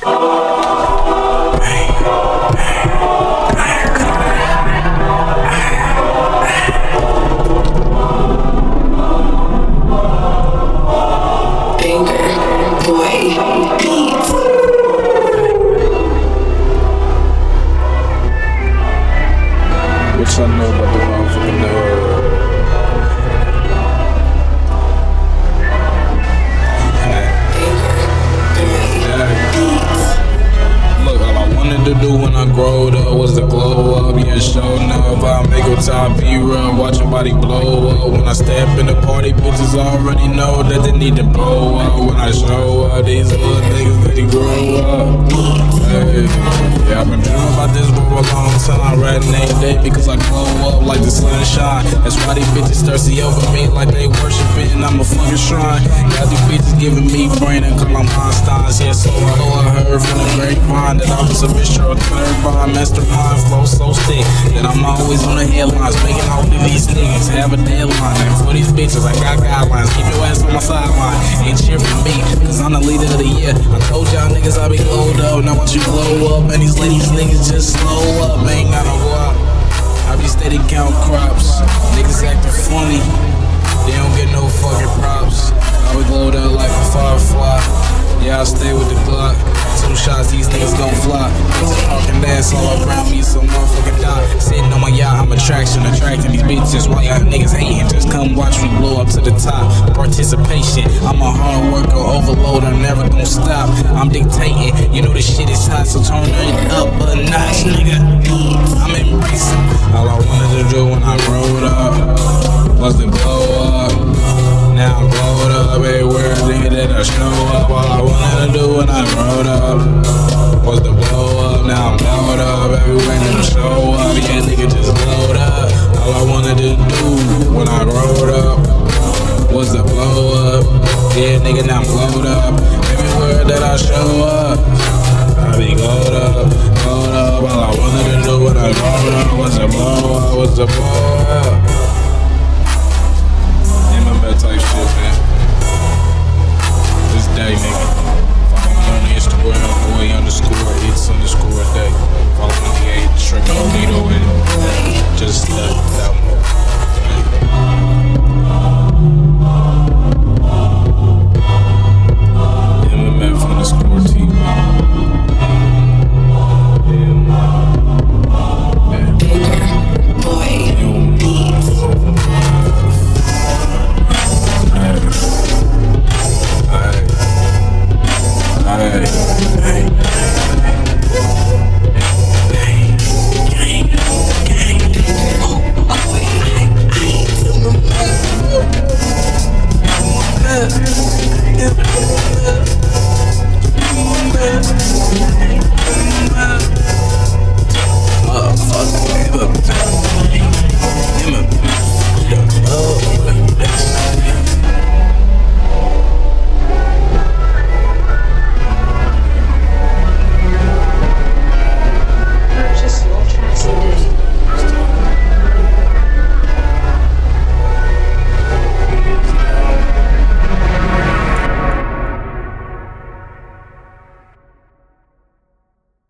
Banger make a top B-run, watch your body blow up. When I step in the party, bitches already know that they need to blow up. When I show up, these little niggas, they grow up. Hey, yeah, I've been dreaming about this for a long time. Red name day because I glow up like the sunshine. That's why these bitches thirsty over me like they worshiping. I'm a fucking shrine. Got these bitches giving me brain and call them Einsteins. Yeah, so I know I heard from the grapevine that I was a Mr. Third Bond Mastermind. Flow that I'm always on the headlines. Making all of these niggas have a deadline. And for these bitches, I got guidelines. Keep your ass on my sideline and cheer for me, cause I'm the leader of the year. I told y'all niggas I be glowed up. Now watch you blow up. And these ladies niggas just slow up. Ain't gotta go. I be steady count crops. Niggas acting funny. They don't get no fucking ass all around me, so motherfucking die. Sitting on my yacht, I'm attraction, attracting these bitches. Why y'all niggas hating? Just come watch me blow up to the top. Participation, I'm a hard worker, overload, I'm never gonna stop. I'm dictating, you know this shit is hot, so turn it up a notch, nigga. I'm embracing. All I wanted to do when I rolled up was to blow up. Now I'm blowed up everywhere, nigga, that I show up. All I wanted to do when I rode up nigga, I'm blowed up everywhere that I show up. I be glowed up, glowed up. All I wanted to do when I up was to blow up, was to blow up. MMA type shit, man. This day, nigga. you.